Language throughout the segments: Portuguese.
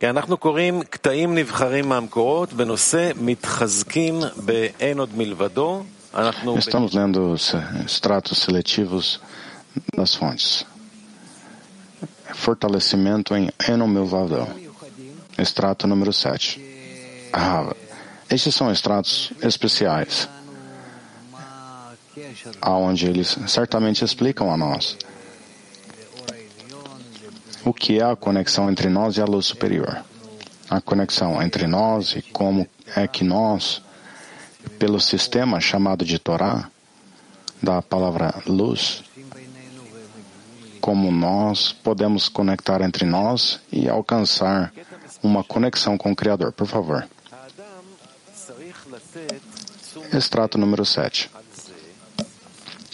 כי אנחנו קוראים קטעים נבחרים מהמקורות בנושא מתחזקים באין עוד מלבדו. Estamos lendo os extratos seletivos das fontes. Fortalecimento em Eno Milvadão. Extrato número 7. Rava. Estes são extratos especiais, aonde eles certamente explicam a nós o que é a conexão entre nós e a luz superior. A conexão entre nós e como é que nós, pelo sistema chamado de Torá, da palavra luz, como nós podemos conectar entre nós e alcançar uma conexão com o Criador. Por favor. Extrato número 7.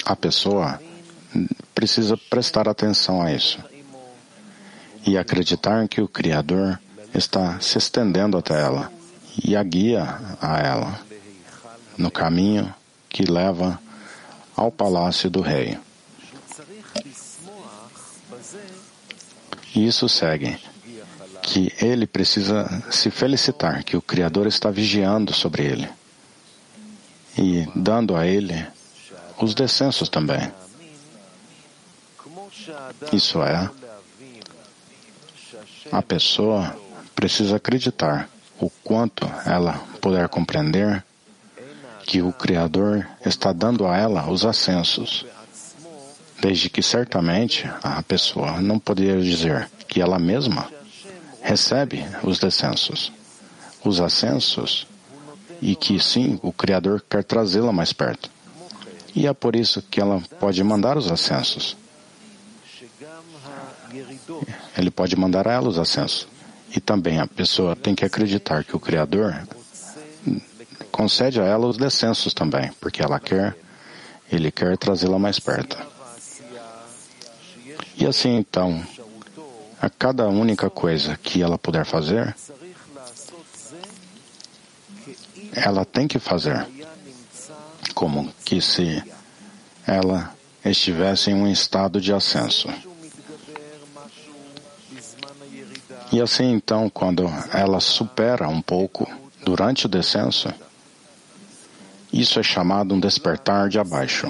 A pessoa precisa prestar atenção a isso e acreditar que o Criador está se estendendo até ela e a guia a ela no caminho que leva ao palácio do rei. E isso segue que ele precisa se felicitar que o Criador está vigiando sobre ele e dando a ele os descensos também. Isso é, a pessoa precisa acreditar o quanto ela puder compreender que o Criador está dando a ela os ascensos, desde que certamente a pessoa não poderia dizer que ela mesma recebe os descensos, os ascensos, e que sim, o Criador quer trazê-la mais perto. E é por isso que ela pode mandar os ascensos. Ele pode mandar a ela os ascensos. E também a pessoa tem que acreditar que o Criador concede a ela os descensos também, porque ela quer, ele quer trazê-la mais perto. E assim então, a cada única coisa que ela puder fazer, ela tem que fazer, como que se ela estivesse em um estado de ascenso. E assim então, quando ela supera um pouco durante o descenso, isso é chamado um despertar de abaixo.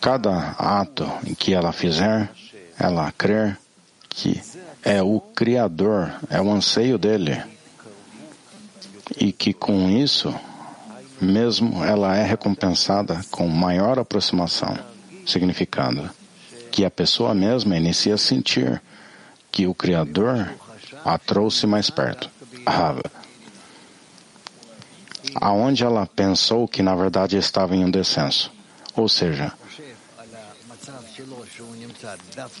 Cada ato em que ela fizer, ela crer que é o Criador, é o anseio dele. E que com isso, mesmo ela é recompensada com maior aproximação, significando que a pessoa mesma inicia a sentir que o Criador a trouxe mais perto. Rava. Aonde ela pensou que na verdade estava em um descenso. Ou seja,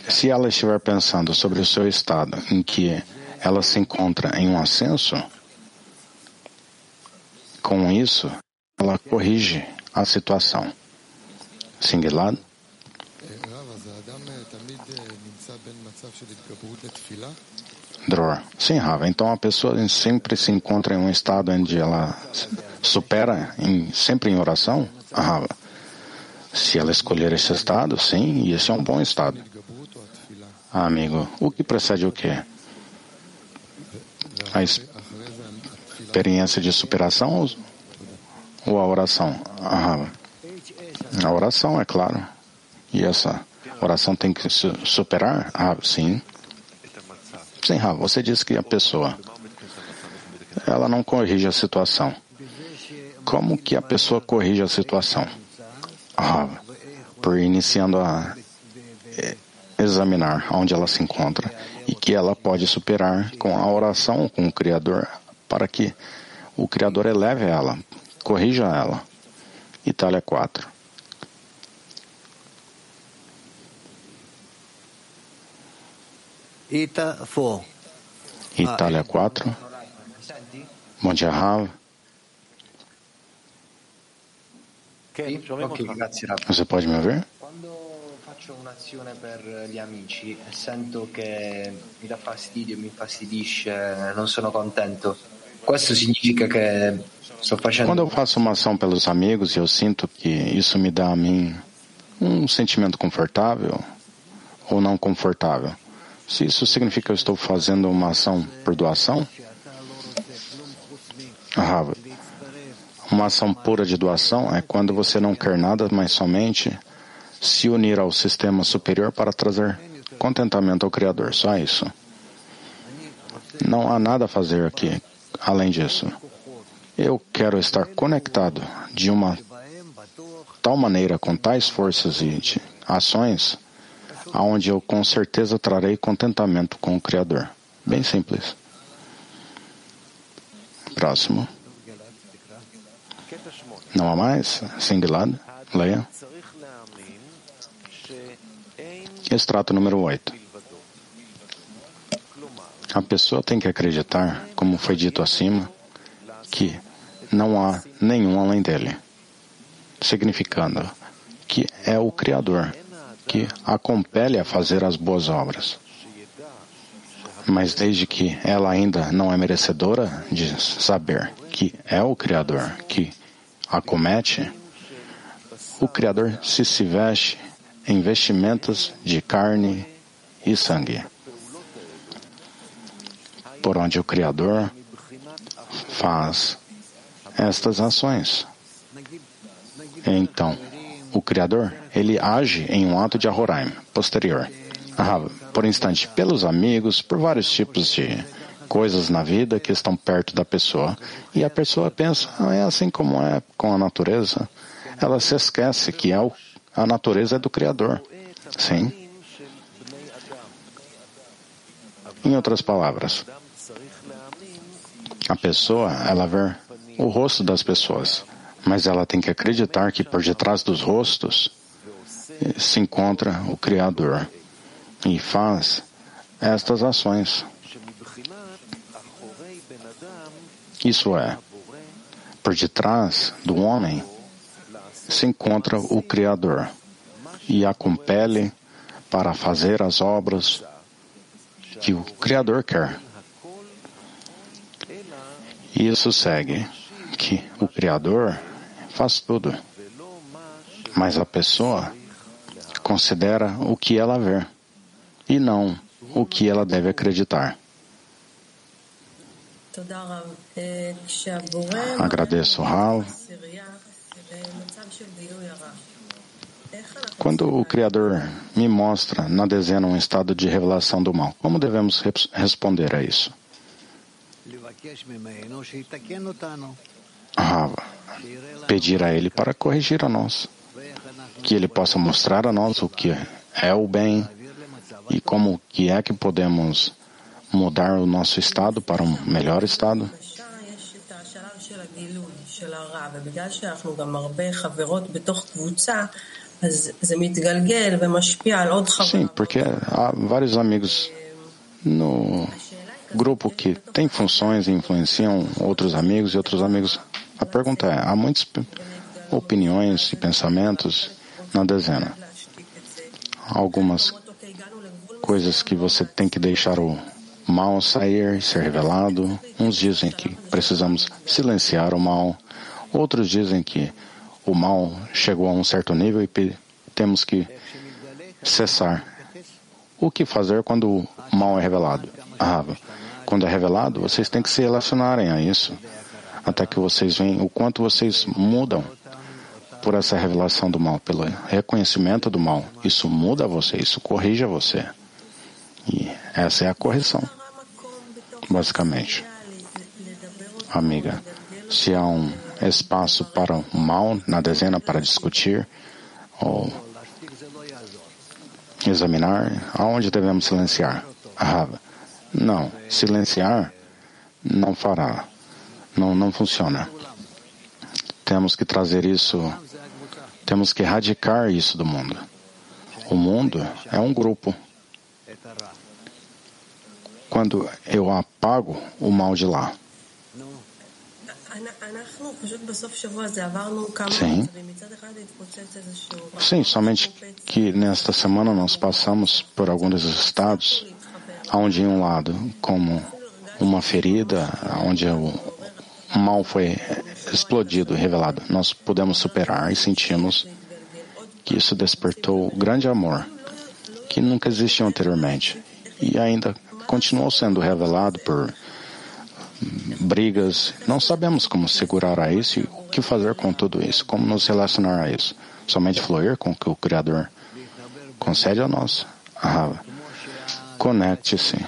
se ela estiver pensando sobre o seu estado em que ela se encontra em um ascenso, com isso, ela corrige a situação. Singular? Dror. Sim, Rava. Então a pessoa sempre se encontra em um estado onde ela supera em, sempre em oração? Rava. Se ela escolher esse estado, sim, e esse é um bom estado. Ah, amigo, o que precede o quê? A experiência de superação ou a oração? Ah, a oração, é claro. E essa oração tem que superar? Ah, sim. Sim, Rav, você disse que a pessoa ela não corrige a situação. Como que a pessoa corrige a situação? Rav, por iniciando a examinar onde ela se encontra e que ela pode superar com a oração com o Criador para que o Criador eleve ela, corrija ela. Itália 4. Ita 4. Itália 4. Bom dia, Rav. Você pode me ouvir? Quando faccio un'azione per gli amici e sento che mi dà fastidio, mi infastidisce, non sono contento, questo significa che sto facendo. Quando eu faço uma ação pelos amigos e eu sinto que isso me dá a mim um sentimento confortável ou não confortável, Se isso significa que eu estou fazendo uma ação por doação, Rava, uma ação pura de doação é quando você não quer nada, mas somente se unir ao sistema superior para trazer contentamento ao Criador. Só isso. Não há nada a fazer aqui além disso. Eu quero estar conectado de uma tal maneira com tais forças e ações, aonde eu com certeza trarei contentamento com o Criador. Bem simples. Próximo. Não há mais? Singlad? Leia. Extrato número 8. A pessoa tem que acreditar, como foi dito acima, que não há nenhum além dele, significando que é o Criador que a compele a fazer as boas obras. Mas desde que ela ainda não é merecedora de saber que é o Criador que a comete, o Criador se se veste em vestimentas de carne e sangue, por onde o Criador faz estas ações. Então, o Criador, ele age em um ato de Ahoraim posterior. Por instante, pelos amigos, por vários tipos de coisas na vida que estão perto da pessoa. E a pessoa pensa, ah, é assim como é com a natureza. Ela se esquece que é o, a natureza é do Criador. Sim. Em outras palavras, a pessoa, ela vê o rosto das pessoas, mas ela tem que acreditar que por detrás dos rostos se encontra o Criador e faz estas ações. Isso é, por detrás do homem se encontra o Criador e a compele para fazer as obras que o Criador quer. Isso segue que o Criador faz tudo, mas a pessoa considera o que ela vê e não o que ela deve acreditar. Agradeço, Raul. Quando o Criador me mostra na dezena um estado de revelação do mal, como devemos responder a isso? Rava, pedir a Ele para corrigir a nós, que Ele possa mostrar a nós o que é o bem e como que é que podemos mudar o nosso estado para um melhor estado. Sim, porque há vários amigos no grupo que tem funções e influenciam outros amigos e outros amigos. A pergunta é: há muitas opiniões e pensamentos na dezena. Algumas coisas que você tem que deixar o mal sair e ser revelado. Uns dizem que precisamos silenciar o mal. Outros dizem que o mal chegou a um certo nível e temos que cessar. O que fazer quando o mal é revelado? Ah, quando é revelado, vocês têm que se relacionarem a isso, até que vocês veem o quanto vocês mudam por essa revelação do mal, pelo reconhecimento do mal. Isso muda você, isso corrige você. E essa é a correção, basicamente. Amiga, se há um espaço para o mal na dezena para discutir ou examinar, aonde devemos silenciar? Rava. Não, silenciar não fará, não, não funciona. Temos que trazer isso, temos que erradicar isso do mundo. O mundo é um grupo. Quando eu apago o mal de lá, Sim. Sim, somente que nesta semana nós passamos por alguns estados, onde em um lado, como uma ferida, onde o mal foi explodido, revelado, nós pudemos superar e sentimos que isso despertou grande amor que nunca existiu anteriormente. e ainda continuou sendo revelado por brigas. Não sabemos como segurar a isso e o que fazer com tudo isso, como nos relacionar a isso. Somente fluir com o que o Criador concede a nós. Ah, Conecte-se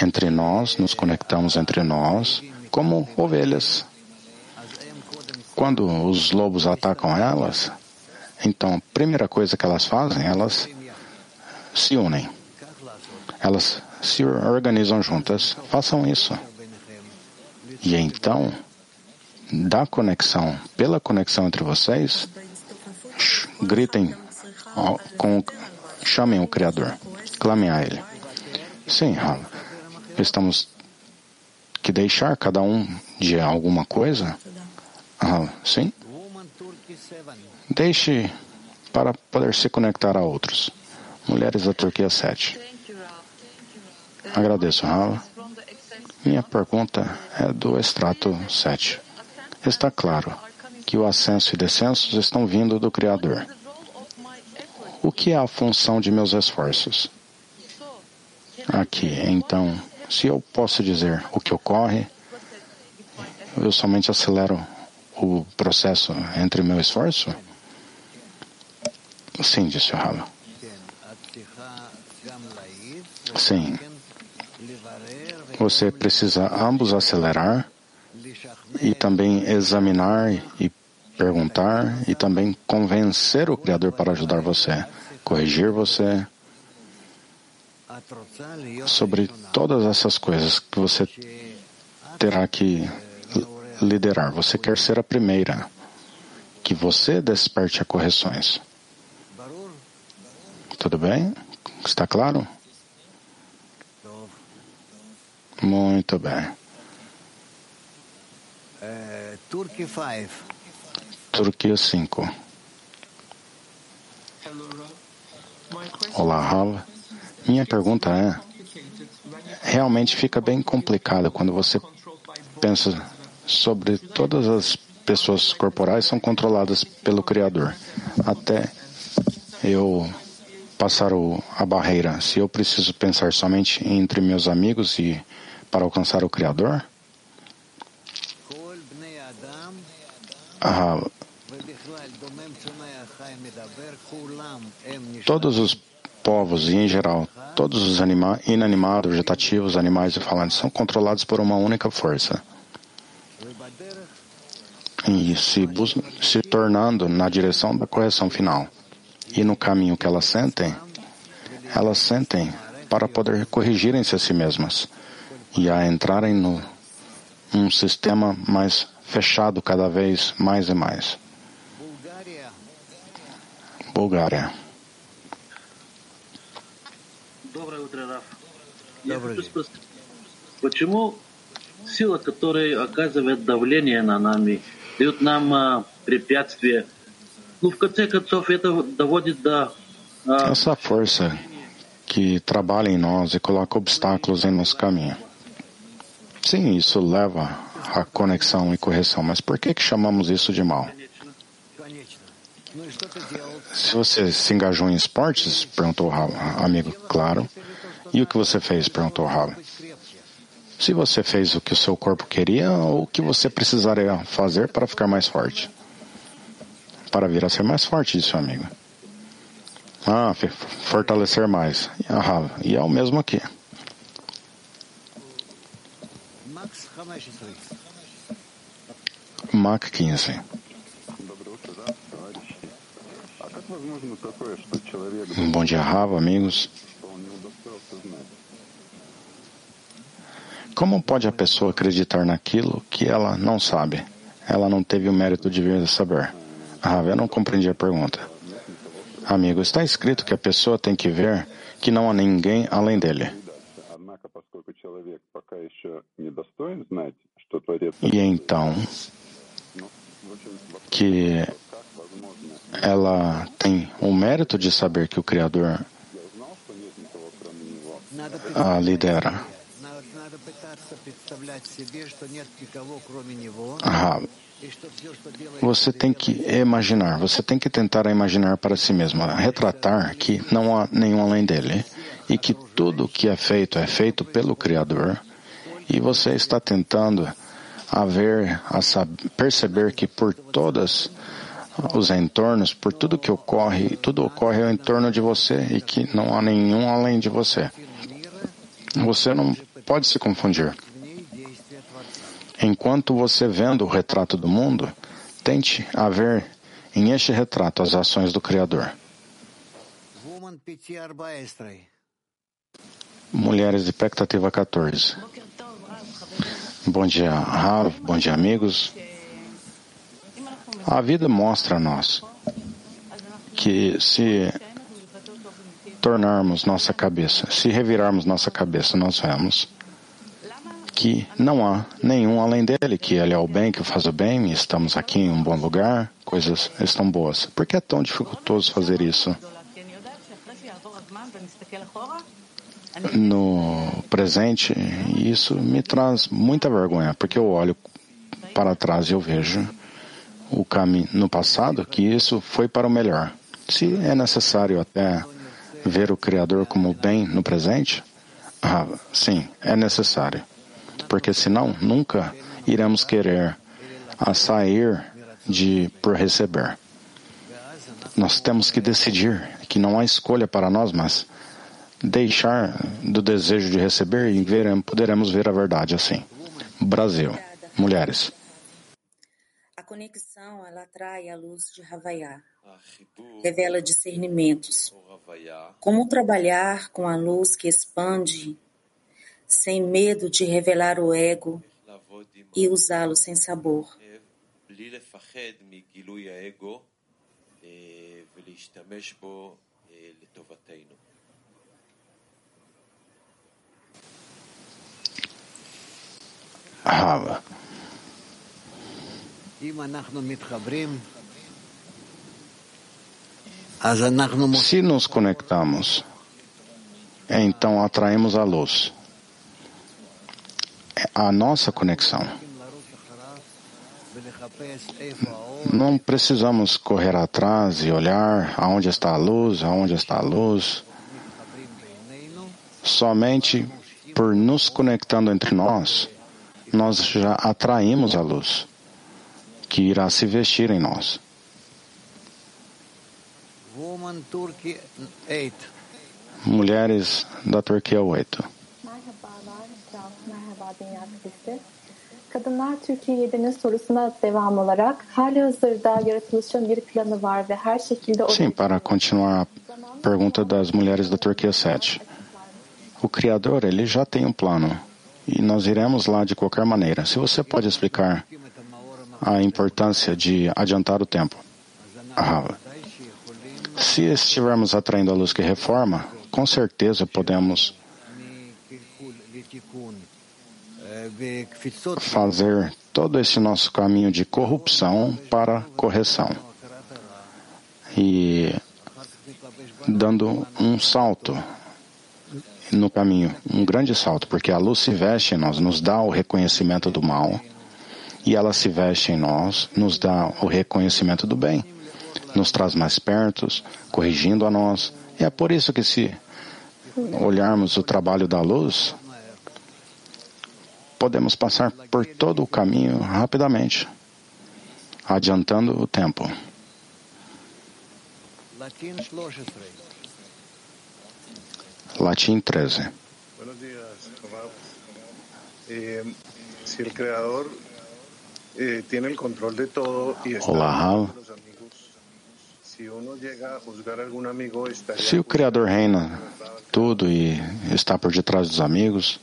entre nós, nos conectamos entre nós como ovelhas. Quando os lobos atacam elas, então a primeira coisa que elas fazem, elas se unem. Elas se organizam juntas. Façam isso. E então, da conexão, pela conexão entre vocês, gritem, com, chamem o Criador, clamem a Ele. Sim, estamos que deixar cada um de alguma coisa? Ah, sim. Deixe para poder se conectar a outros. Mulheres da Turquia 7. Agradeço, Rava. Minha pergunta é do extrato 7. Está claro que o ascenso e descensos estão vindo do Criador. O que é a função de meus esforços? Aqui, então, se eu posso dizer o que ocorre, eu somente acelero o processo entre meu esforço? Sim, disse o Rava. Sim. Você precisa ambos acelerar e também examinar e perguntar e também convencer o Criador para ajudar você, corrigir você sobre todas essas coisas que você terá que liderar. Você quer ser a primeira, que você desperte a correções. Tudo bem? Está claro? Muito bem. Turquia 5. Olá, Rava. Minha pergunta é: realmente fica bem complicado quando você pensa sobre todas as pessoas corporais são controladas pelo Criador. Até eu passar o, a barreira, se eu preciso pensar somente entre meus amigos e para alcançar o Criador? Ah, todos os povos e, em geral, todos os inanimados, vegetativos, animais e falantes são controlados por uma única força. E se, se tornando na direção da correção final. E no caminho que elas sentem, elas sentem para poder corrigirem-se a si mesmas e a entrarem no um sistema mais fechado cada vez mais e mais. Bulgária. почему сила, которая оказывает давление на нами, дает нам а, препятствия, ну, в конце концов, это доводит до... А... Essa força que trabalha em nós e coloca obstáculos em nosso caminho. Sim, isso leva à conexão e correção, mas por que, que chamamos isso de mal? Se você se engajou em esportes, perguntou o amigo, claro. e o que você fez? perguntou o Se você fez o que o seu corpo queria ou o que você precisaria fazer para ficar mais forte? Para vir a ser mais forte, disse o amigo. Ah, fortalecer mais. Ah, e é o mesmo aqui. Mac 15. Bom dia, Rava, amigos. Como pode a pessoa acreditar naquilo que ela não sabe? Ela não teve o mérito de vir saber. Rava, eu não compreendi a pergunta. Amigo, está escrito que a pessoa tem que ver que não há ninguém além dele. E então, que ela tem o mérito de saber que o Criador a lidera. Ah, você tem que imaginar, você tem que tentar imaginar para si mesmo, retratar que não há nenhum além dele e que tudo que é feito é feito pelo Criador, e você está tentando a ver, a saber, perceber que por todas os entornos, por tudo que ocorre, tudo ocorre ao entorno de você e que não há nenhum além de você. Você não pode se confundir. Enquanto você vendo o retrato do mundo, tente a ver em este retrato as ações do Criador. Mulheres de expectativa 14. Bom dia, Rav. Bom dia, amigos. A vida mostra a nós que se tornarmos nossa cabeça, se revirarmos nossa cabeça, nós vemos que não há nenhum além dele, que ele é o bem, que faz o bem, estamos aqui em um bom lugar, coisas estão boas. Por que é tão dificultoso fazer isso? No presente, isso me traz muita vergonha, porque eu olho para trás e eu vejo o caminho no passado, que isso foi para o melhor. Se é necessário até ver o Criador como bem no presente, ah, sim, é necessário. Porque senão nunca iremos querer a sair de por receber. Nós temos que decidir que não há escolha para nós, mas deixar do desejo de receber e veremos, poderemos ver a verdade assim. Brasil, mulheres conexão ela atrai a luz de Havaiá, revela discernimentos. Como trabalhar com a luz que expande, sem medo de revelar o ego e usá-lo sem sabor. Rava. Se nos conectamos, então atraímos a luz. É a nossa conexão. Não precisamos correr atrás e olhar aonde está a luz, aonde está a luz. Somente por nos conectando entre nós, nós já atraímos a luz que irá se vestir em nós. Mulheres da Turquia 8. Kadınlar Türkiye'nin sorusuna devam olarak hali hazırda yaratılışın bir planı var ve her şekilde... Sim, para continuar a pergunta das mulheres da Turquia 7. O Criador, ele já tem um plano e nós iremos lá de qualquer maneira. Se você pode explicar a importância de adiantar o tempo. Ah, se estivermos atraindo a luz que reforma, com certeza podemos fazer todo esse nosso caminho de corrupção para correção. E dando um salto no caminho, um grande salto, porque a luz se veste em nós, nos dá o reconhecimento do mal e ela se veste em nós, nos dá o reconhecimento do bem, nos traz mais perto, corrigindo a nós. E é por isso que se olharmos o trabalho da luz, podemos passar por todo o caminho rapidamente, adiantando o tempo. Latim 13. Buenos dias, eh, se o Criador reina tudo e está por detrás dos amigos,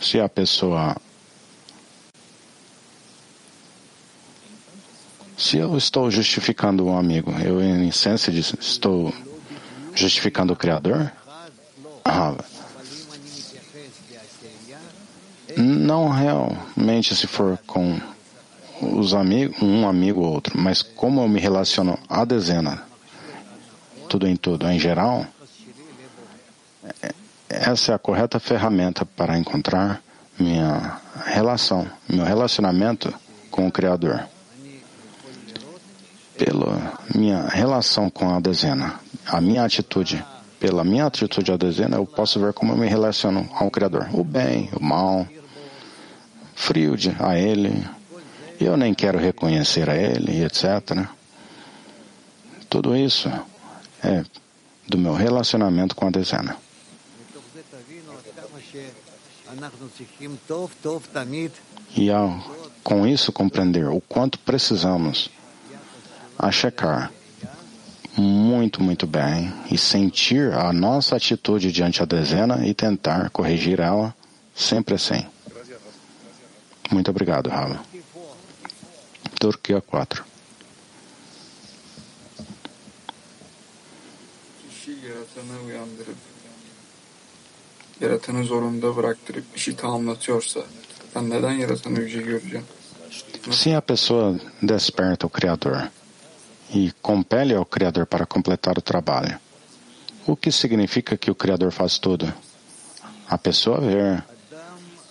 se a pessoa. Se eu estou justificando um amigo, eu em essência estou justificando o Criador? Ah, não realmente se for com os amigos, um amigo ou outro, mas como eu me relaciono a dezena, tudo em tudo, em geral, essa é a correta ferramenta para encontrar minha relação, meu relacionamento com o Criador. Pela minha relação com a dezena, a minha atitude pela minha atitude à dezena, eu posso ver como eu me relaciono ao Criador. O bem, o mal, frio a Ele. Eu nem quero reconhecer a Ele, etc. Tudo isso é do meu relacionamento com a dezena. E ao, com isso compreender o quanto precisamos a checar muito, muito bem e sentir a nossa atitude diante da dezena e tentar corrigir ela sempre assim. Muito obrigado, Rava. Turquia 4. yaratanı uyandırıp yaratanı zorunda bıraktırıp işi tamamlatıyorsa ben neden yaratanı yüce göreceğim? Se a pessoa desperta o Criador e compele ao Criador para completar o trabalho, o que significa que o Criador faz tudo? A pessoa vê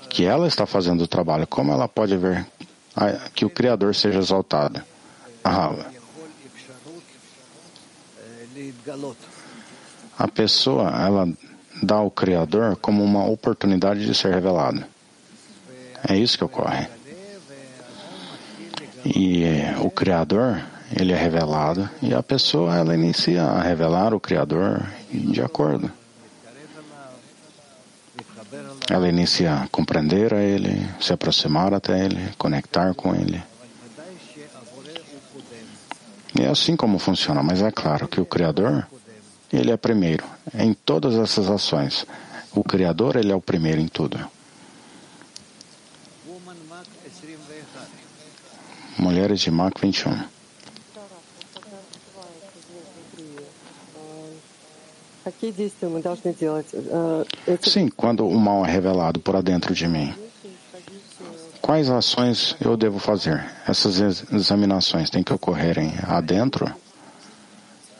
que ela está fazendo o trabalho, como ela pode ver que o Criador seja exaltado? Ah, a pessoa, ela dá ao Criador como uma oportunidade de ser revelado. É isso que ocorre. E o Criador, ele é revelado e a pessoa, ela inicia a revelar o Criador de acordo. Ela inicia a compreender a Ele, se aproximar até Ele, conectar com Ele. E é assim como funciona, mas é claro que o Criador, ele é primeiro em todas essas ações. O Criador, ele é o primeiro em tudo. Mulheres de Mac 21. Sim, quando o mal é revelado por dentro de mim, quais ações eu devo fazer? Essas examinações têm que ocorrerem adentro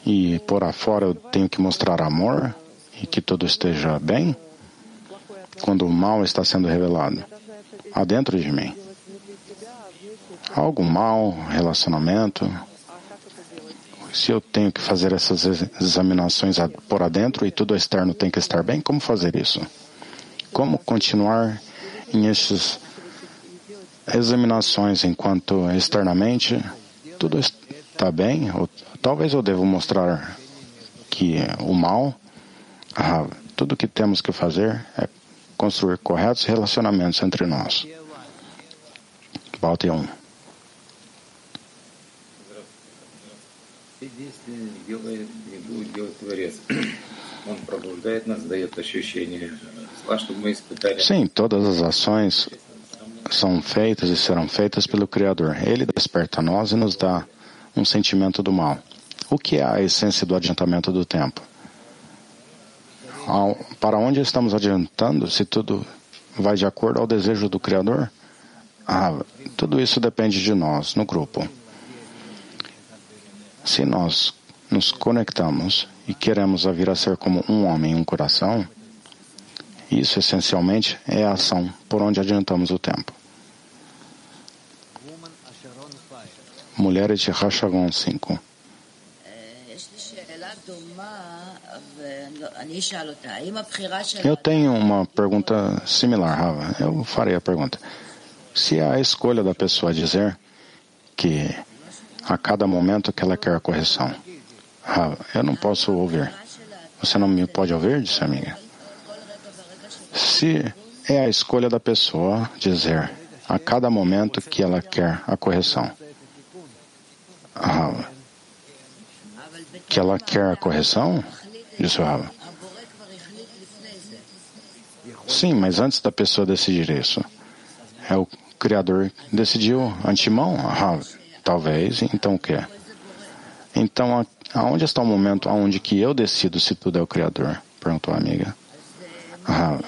e por afora eu tenho que mostrar amor e que tudo esteja bem? Quando o mal está sendo revelado adentro de mim, algo mal, relacionamento, se eu tenho que fazer essas examinações por adentro e tudo externo tem que estar bem, como fazer isso? Como continuar em essas examinações enquanto externamente tudo está bem? Ou talvez eu devo mostrar que o mal, ah, tudo que temos que fazer é construir corretos relacionamentos entre nós. Volte 1. Sim, todas as ações são feitas e serão feitas pelo Criador. Ele desperta nós e nos dá um sentimento do mal. O que é a essência do adiantamento do tempo? Para onde estamos adiantando se tudo vai de acordo ao desejo do Criador? Ah, tudo isso depende de nós, no grupo. Se nós nos conectamos e queremos vir a ser como um homem, um coração, isso essencialmente é a ação por onde adiantamos o tempo. Mulheres de Rachagon 5. Eu tenho uma pergunta similar, Rava. Eu farei a pergunta. Se a escolha da pessoa dizer que a cada momento que ela quer a correção, Rava, eu não posso ouvir. Você não me pode ouvir? Disse a amiga. Se é a escolha da pessoa dizer a cada momento que ela quer a correção, Rava, que ela quer a correção? Disse o Rava. Sim, mas antes da pessoa decidir isso, é o Criador decidiu antemão? Ah, talvez, então o quê? Então, aonde está o momento aonde que eu decido se tudo é o Criador? Perguntou a amiga. Ah,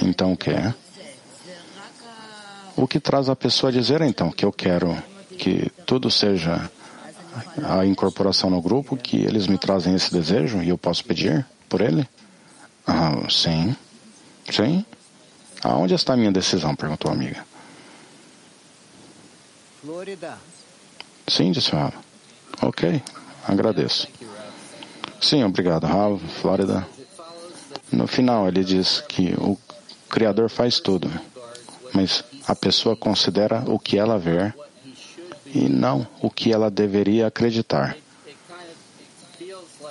então o quê? O que traz a pessoa a dizer então que eu quero que tudo seja a incorporação no grupo, que eles me trazem esse desejo e eu posso pedir por ele? Ah, sim. Sim? Aonde está a minha decisão? perguntou a amiga. Flórida. Sim, disse ela. Ok, agradeço. Sim, obrigado, Rav, Flórida. No final, ele diz que o Criador faz tudo, mas a pessoa considera o que ela vê e não o que ela deveria acreditar.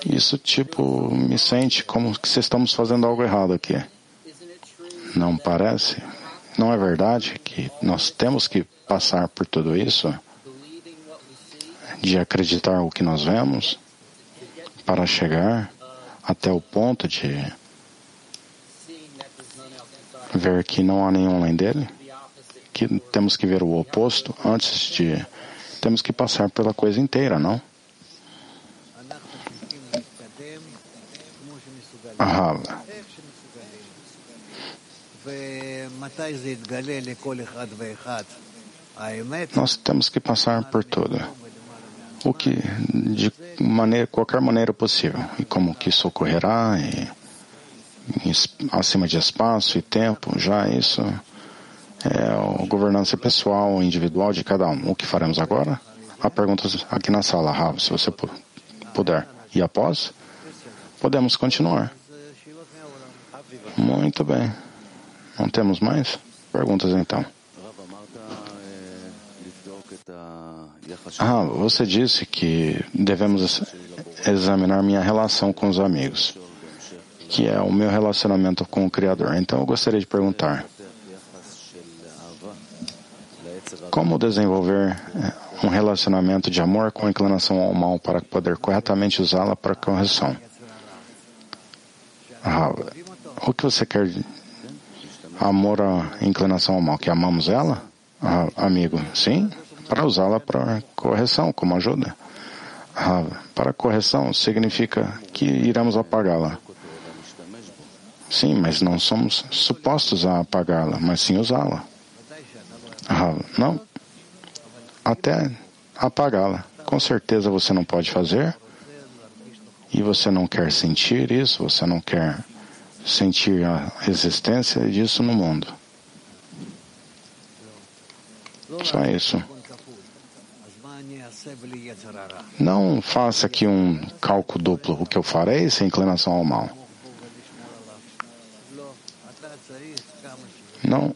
Isso, tipo, me sente como que estamos fazendo algo errado aqui. Não parece? Não é verdade que nós temos que passar por tudo isso? De acreditar o que nós vemos para chegar até o ponto de ver que não há nenhum além dele? Que temos que ver o oposto antes de. Temos que passar pela coisa inteira, não? Ah, nós temos que passar por tudo. O que, de maneira, qualquer maneira possível. E como que isso ocorrerá, e, e, acima de espaço e tempo, já isso é a governança pessoal, individual de cada um. O que faremos agora? Há perguntas aqui na sala, Rav, se você puder. E após, podemos continuar. Muito bem. Não temos mais? Perguntas então. Ah, você disse que devemos examinar minha relação com os amigos, que é o meu relacionamento com o Criador. Então eu gostaria de perguntar: como desenvolver eh, um relacionamento de amor com a inclinação ao mal para poder corretamente usá-la para correção? Ah, o que você quer amor à inclinação ao mal, que amamos ela, ah, amigo, sim, para usá-la para correção, como ajuda. Ah, para correção significa que iremos apagá-la. Sim, mas não somos supostos a apagá-la, mas sim usá-la. Ah, não. Até apagá-la. Com certeza você não pode fazer. E você não quer sentir isso, você não quer sentir a existência disso no mundo. Só isso. Não faça aqui um cálculo duplo. O que eu farei sem inclinação ao mal. Não.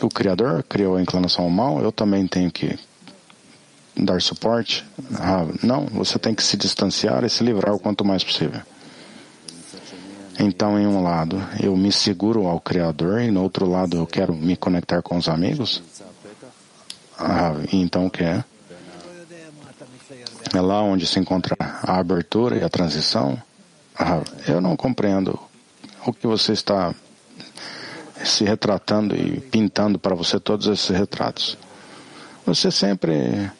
O Criador criou a inclinação ao mal, eu também tenho que dar suporte. Ah, não, você tem que se distanciar e se livrar o quanto mais possível. Então, em um lado, eu me seguro ao Criador e no outro lado, eu quero me conectar com os amigos. Ah, então, o que é? É lá onde se encontra a abertura e a transição. Ah, eu não compreendo o que você está se retratando e pintando para você todos esses retratos. Você sempre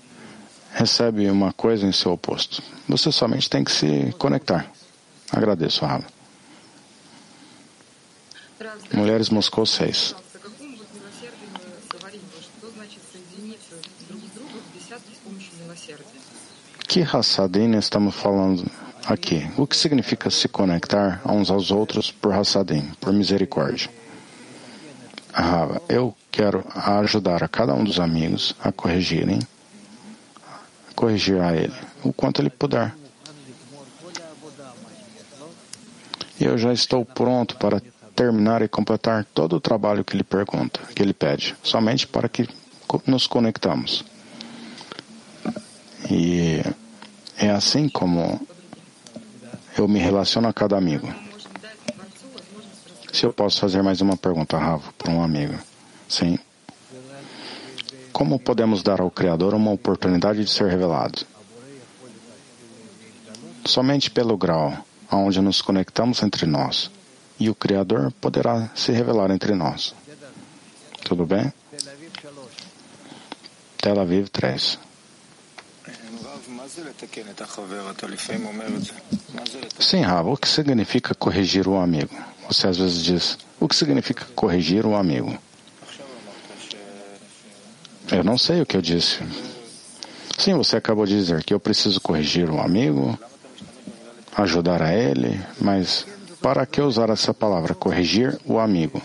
recebe uma coisa em seu oposto. Você somente tem que se conectar. Agradeço, Rafa. Mulheres Moscou 6. Que Hassadim estamos falando aqui? O que significa se conectar uns aos outros por Hassadim, por misericórdia? Ah, eu quero ajudar a cada um dos amigos a corrigirem, corrigir a ele, o quanto ele puder. Eu já estou pronto para terminar e completar todo o trabalho que ele pergunta, que ele pede, somente para que nos conectamos. E é assim como eu me relaciono a cada amigo. Se eu posso fazer mais uma pergunta, Ravo, para um amigo. Sim. Como podemos dar ao Criador uma oportunidade de ser revelado? Somente pelo grau aonde nos conectamos entre nós e o Criador poderá se revelar entre nós. Tudo bem? Tel Aviv 3. Sim, Rav, o que significa corrigir o amigo? Você às vezes diz, o que significa corrigir o amigo? Eu não sei o que eu disse. Sim, você acabou de dizer que eu preciso corrigir o amigo, ajudar a ele, mas para que usar essa palavra? Corrigir o amigo.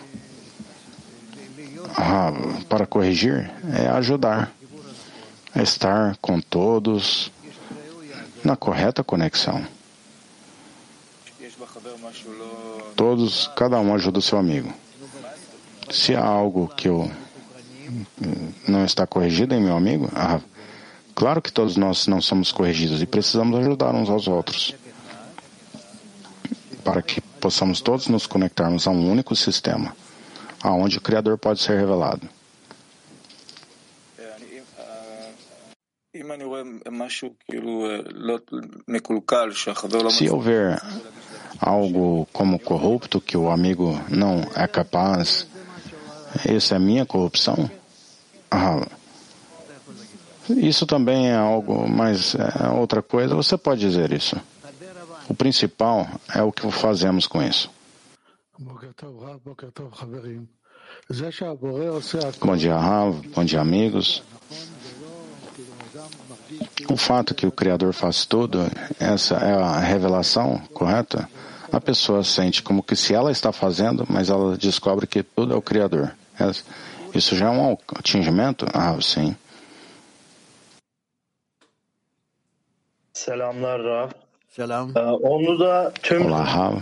Ah, para corrigir é ajudar, é estar com todos na correta conexão. Todos, cada um ajuda o seu amigo. Se há algo que eu não está corrigido em meu amigo, ah, claro que todos nós não somos corrigidos e precisamos ajudar uns aos outros para que possamos todos nos conectarmos a um único sistema, aonde o Criador pode ser revelado. Se houver algo como corrupto que o amigo não é capaz, essa é a minha corrupção? Ah, isso também é algo, mas é outra coisa. Você pode dizer isso. O principal é o que fazemos com isso. Bom dia, Rav. Bom dia, amigos. O fato que o Criador faz tudo, essa é a revelação correta? A pessoa sente como que se ela está fazendo, mas ela descobre que tudo é o Criador. Isso já é um atingimento? Ah, sim. Selamlar Rav. Selam. Onu da tüm Olá, Rav.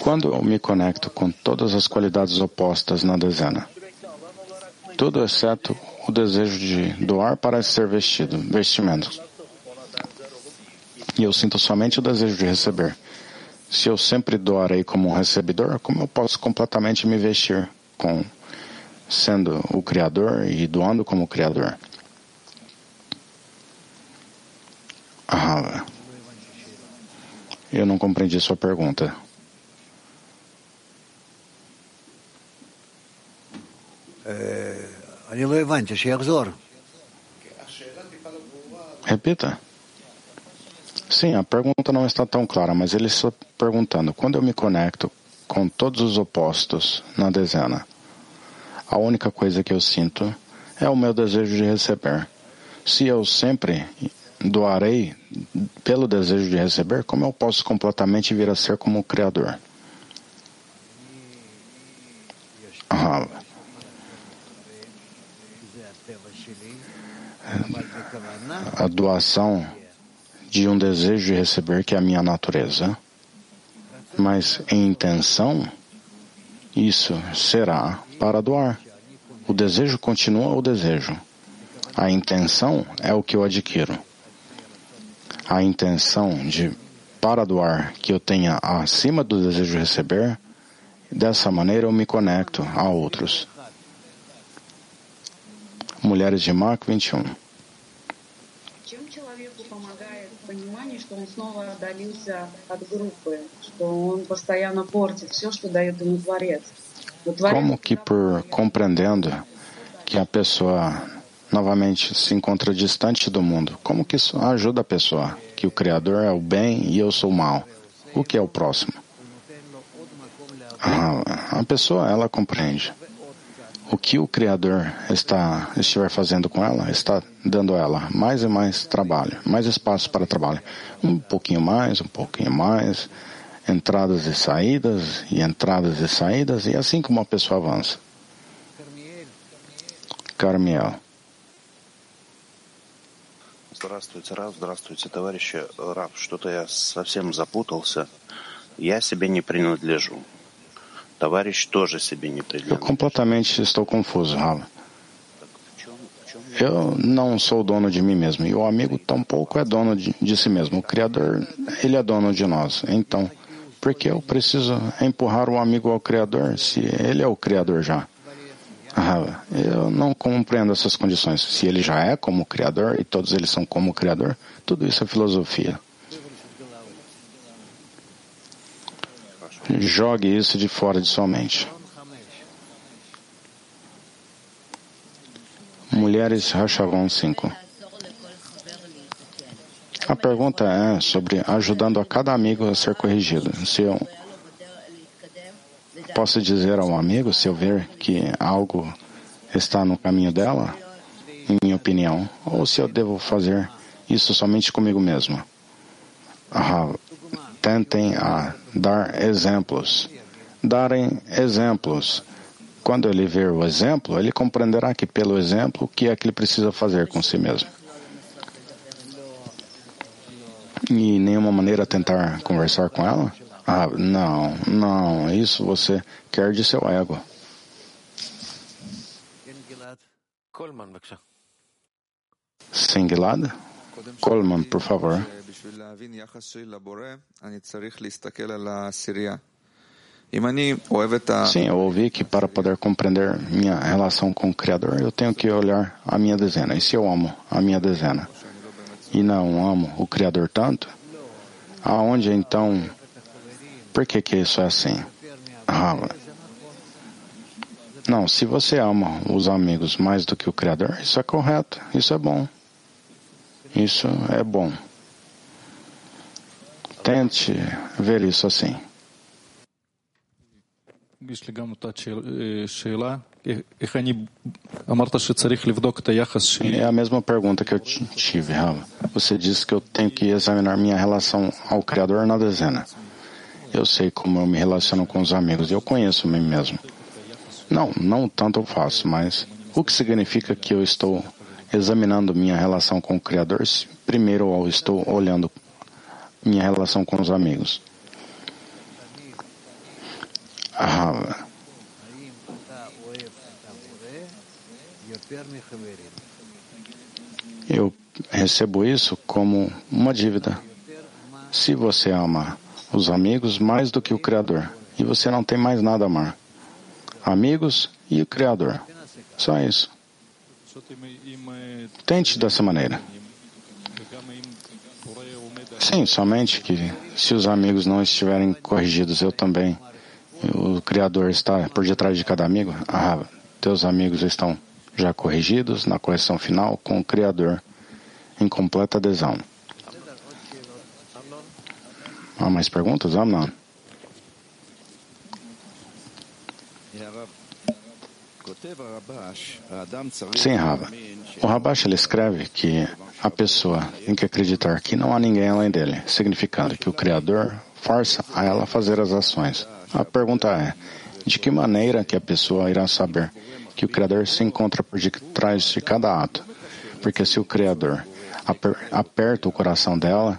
Quando eu me conecto com todas as qualidades opostas na dezena, tudo exceto o desejo de doar parece ser vestido, vestimento. E eu sinto somente o desejo de receber. Se eu sempre doarei como um recebedor, como eu posso completamente me vestir com sendo o Criador e doando como Criador? Ah, eu não compreendi sua pergunta. Repita. Sim, a pergunta não está tão clara, mas ele está perguntando: quando eu me conecto com todos os opostos na dezena, a única coisa que eu sinto é o meu desejo de receber. Se eu sempre doarei pelo desejo de receber, como eu posso completamente vir a ser como o Criador? Ah, a doação de um desejo de receber que é a minha natureza. Mas em intenção, isso será para doar. O desejo continua o desejo. A intenção é o que eu adquiro. A intenção de para doar que eu tenha acima do desejo de receber, dessa maneira eu me conecto a outros. Mulheres de Marco 21. что он снова отдалился от группы, что он постоянно портит все, что дает ему Творец. Como que por compreendendo que a pessoa novamente se encontra distante do mundo, como que isso ajuda a pessoa? Que o Criador é o bem e eu sou o mal. O que é o próximo? Ah, a pessoa, ela compreende o que o Criador está estiver fazendo com ela, está dando a ela mais e mais trabalho, mais espaço para trabalho. Um pouquinho mais, um pouquinho mais, entradas e saídas, e entradas e saídas, e assim como a pessoa avança. Carmiel. Здравствуйте, Рав, здравствуйте, товарищи. Рав, что-то я совсем запутался. Я себе не принадлежу. Eu completamente estou confuso, Rava. Eu não sou dono de mim mesmo e o amigo tampouco é dono de, de, si mesmo. O Criador, ele é dono de nós. Então, por que eu preciso empurrar o amigo ao Criador se ele é o Criador já? Rava, eu não compreendo essas condições. Se ele já é como Criador e todos eles são como Criador, tudo isso é filosofia. Jogue isso de fora de sua mente. Mulheres Rachavon 5. A pergunta é sobre ajudando a cada amigo a ser corrigido. Se eu posso dizer a um amigo, se eu ver que algo está no caminho dela, em minha opinião, ou se eu devo fazer isso somente comigo mesmo. Ah, tentem a dar exemplos. Darem exemplos. Quando ele ver o exemplo, ele compreenderá que pelo exemplo o que é que ele precisa fazer com si mesmo. E nenhuma maneira tentar conversar com ela? Ah, não, não, isso você quer de seu ego. Sim, Gilad? Coleman, por favor. Sim, eu ouvi que para poder compreender minha relação com o Criador, eu tenho que olhar a minha dezena. E se eu amo a minha dezena e não amo o Criador tanto, aonde então, por que que isso é assim? Ah, não, se você ama os amigos mais do que o Criador, isso é correto, isso é bom. Isso é bom. Tente ver isso assim. É a mesma pergunta que eu tive, Rava. Você disse que eu tenho que examinar minha relação ao Criador na dezena. Eu sei como eu me relaciono com os amigos, eu conheço mim mesmo. Não, não tanto eu faço, mas o que significa que eu estou examinando minha relação com o Criador primeiro eu estou olhando minha relação com os amigos? Eu recebo isso como uma dívida. Se você ama os amigos mais do que o Criador, e você não tem mais nada a amar, amigos e o Criador. Só isso. Tente dessa maneira. Sim, somente que se os amigos não estiverem corrigidos, eu também. O Criador está por detrás de cada amigo. Ah, teus amigos estão já corrigidos na correção final com o Criador em completa adesão. Há mais perguntas, Amnon? Sim, Rava. O Rabash ele escreve que a pessoa tem que acreditar que não há ninguém além dele, significando que o Criador força a ela a fazer as ações. A pergunta é, de que maneira que a pessoa irá saber que o Criador se encontra por detrás de cada ato? Porque se o Criador aper aperta o coração dela,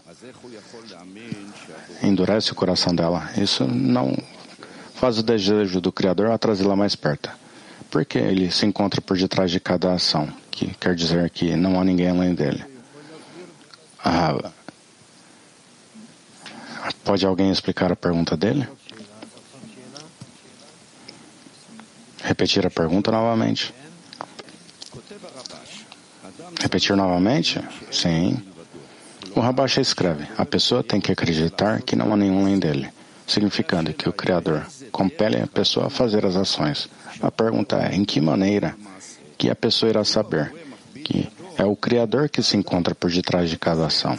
endurece o coração dela, isso não faz o desejo do Criador a trazê-la mais perto. Porque ele se encontra por detrás de cada ação, que quer dizer que não há ninguém além dele. Ah, pode alguém explicar a pergunta dele? Repetir a pergunta novamente. Repetir novamente? Sim. O Rabacha escreve: a pessoa tem que acreditar que não há nenhum além dele, significando que o Criador compele a pessoa a fazer as ações. A pergunta é: em que maneira que a pessoa irá saber que é o Criador que se encontra por detrás de cada ação?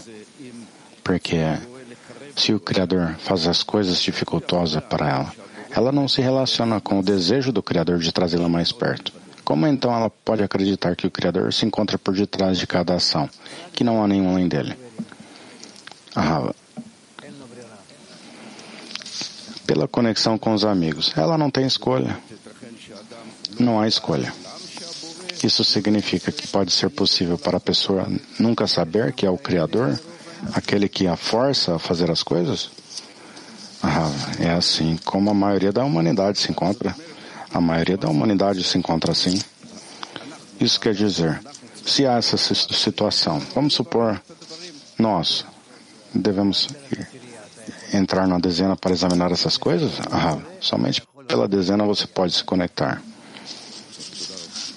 Porque se o Criador faz as coisas dificultosas para ela, ela não se relaciona com o desejo do Criador de trazê-la mais perto. Como então ela pode acreditar que o Criador se encontra por detrás de cada ação, que não há nenhum além dele? Ah, pela conexão com os amigos. Ela não tem escolha. Não há escolha. Isso significa que pode ser possível para a pessoa nunca saber que é o Criador, aquele que a força a fazer as coisas? Ah, é assim como a maioria da humanidade se encontra. A maioria da humanidade se encontra assim. Isso quer dizer, se há essa situação, vamos supor, nós devemos entrar na dezena para examinar essas coisas? Ah, somente pela dezena você pode se conectar.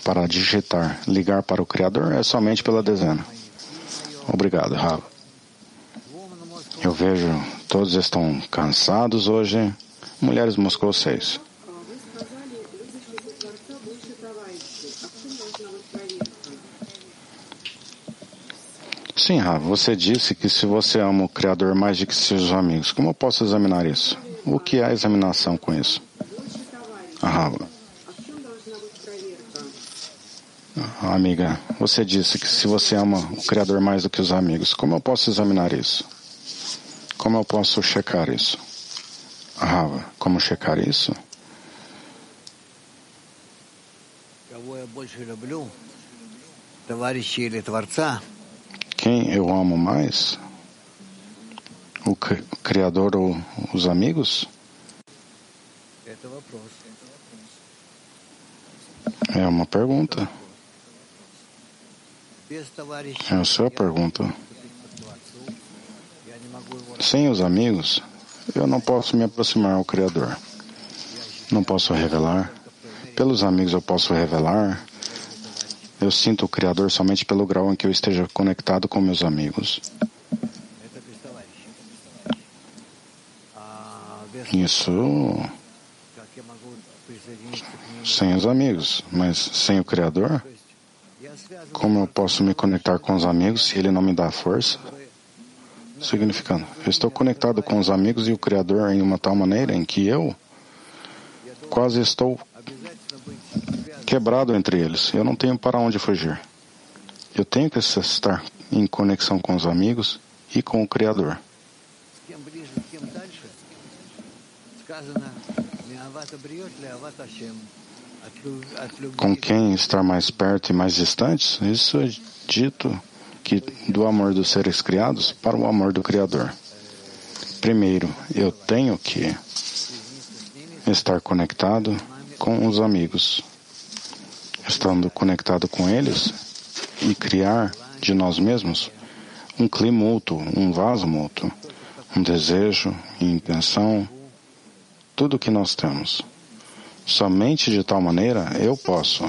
Para digitar, ligar para o Criador é somente pela dezena. Obrigado, Rav. Eu vejo todos estão cansados hoje. Mulheres Moscou 6. Sim, Rav, você disse que se você ama o Criador mais do que seus amigos, como eu posso examinar isso? O que é a examinação com isso? Rav. Amiga, você disse que se você ama o Criador mais do que os amigos, como eu posso examinar isso? Como eu posso checar isso? Rava, como checar isso? Quem eu amo mais? O Criador ou os amigos? É uma pergunta. É a sua pergunta. Sem os amigos, eu não posso me aproximar ao Criador. Não posso revelar. Pelos amigos eu posso revelar. Eu sinto o Criador somente pelo grau em que eu esteja conectado com meus amigos. Isso sem os amigos, mas sem o Criador? Como eu posso me conectar com os amigos se ele não me dá força? Significando, eu estou conectado com os amigos e o Criador em uma tal maneira em que eu quase estou quebrado entre eles. Eu não tenho para onde fugir. Eu tenho que estar em conexão com os amigos e com o Criador. Com quem estar mais perto e mais distante, isso é dito que do amor dos seres criados para o amor do Criador. Primeiro, eu tenho que estar conectado com os amigos, estando conectado com eles e criar de nós mesmos um clima mútuo, um vaso mútuo, um desejo e intenção, tudo que nós temos. Somente de tal maneira eu posso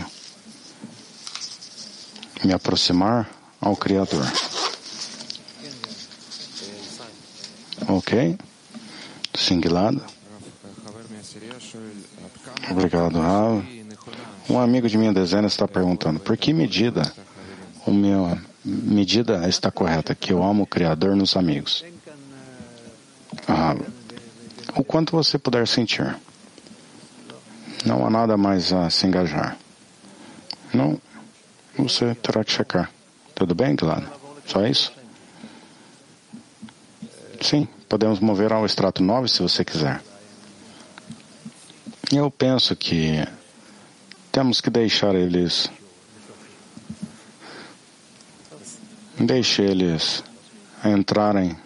me aproximar ao Criador. Ok? Singuilado. Obrigado, Raul. Um amigo de minha dezena está perguntando por que medida o meu medida está correta que eu amo o Criador nos amigos. Ah, o quanto você puder sentir. Não há nada mais a se engajar. Não, você terá que checar. Tudo bem, Gilad? Só isso? Sim, podemos mover ao extrato 9 se você quiser. Eu penso que temos que deixar eles. Deixe eles entrarem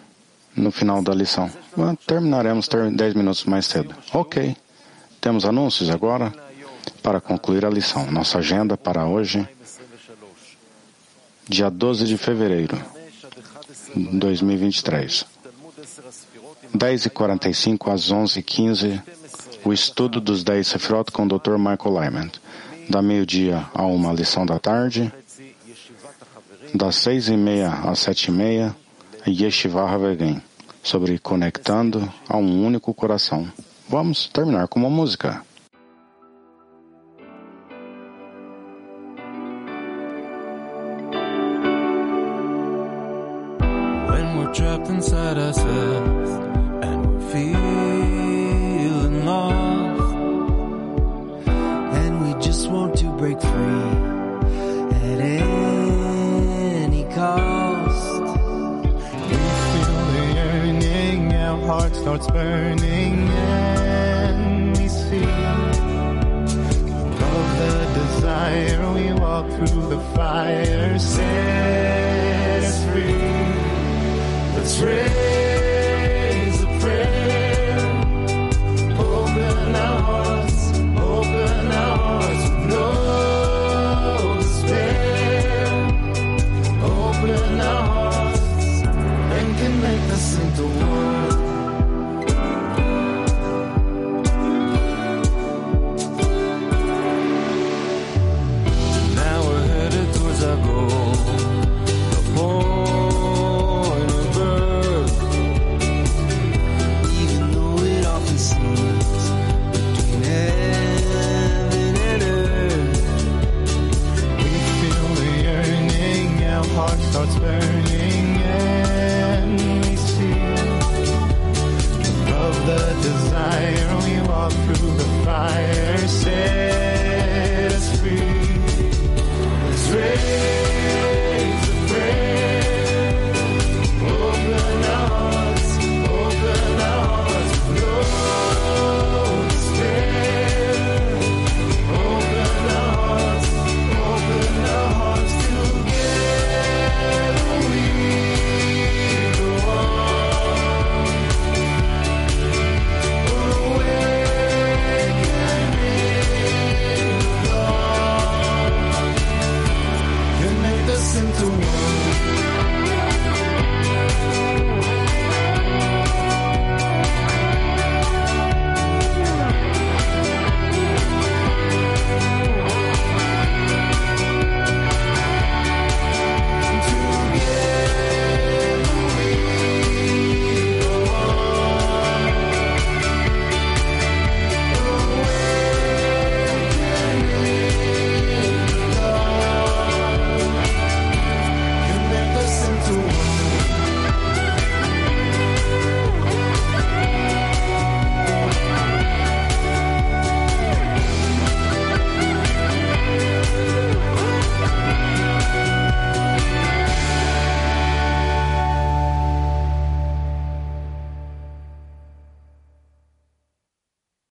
no final da lição. Terminaremos ter 10 minutos mais cedo. Ok. Temos anúncios agora para concluir a lição. Nossa agenda para hoje, dia 12 de fevereiro de 2023. 10h45 às 11h15, o estudo dos 10 Sefirot com o Dr. Michael Lyman. Da meio-dia a uma lição da tarde, das seis e meia às sete e meia, Yeshiva Havegin, sobre conectando a um único coração. Vamos terminar com uma música. Trapped inside ourselves and we're feeling break free at any cost. We feel the yearning, our heart starts burning. And we see of the desire. We walk through the fire, set us free. Let's raise.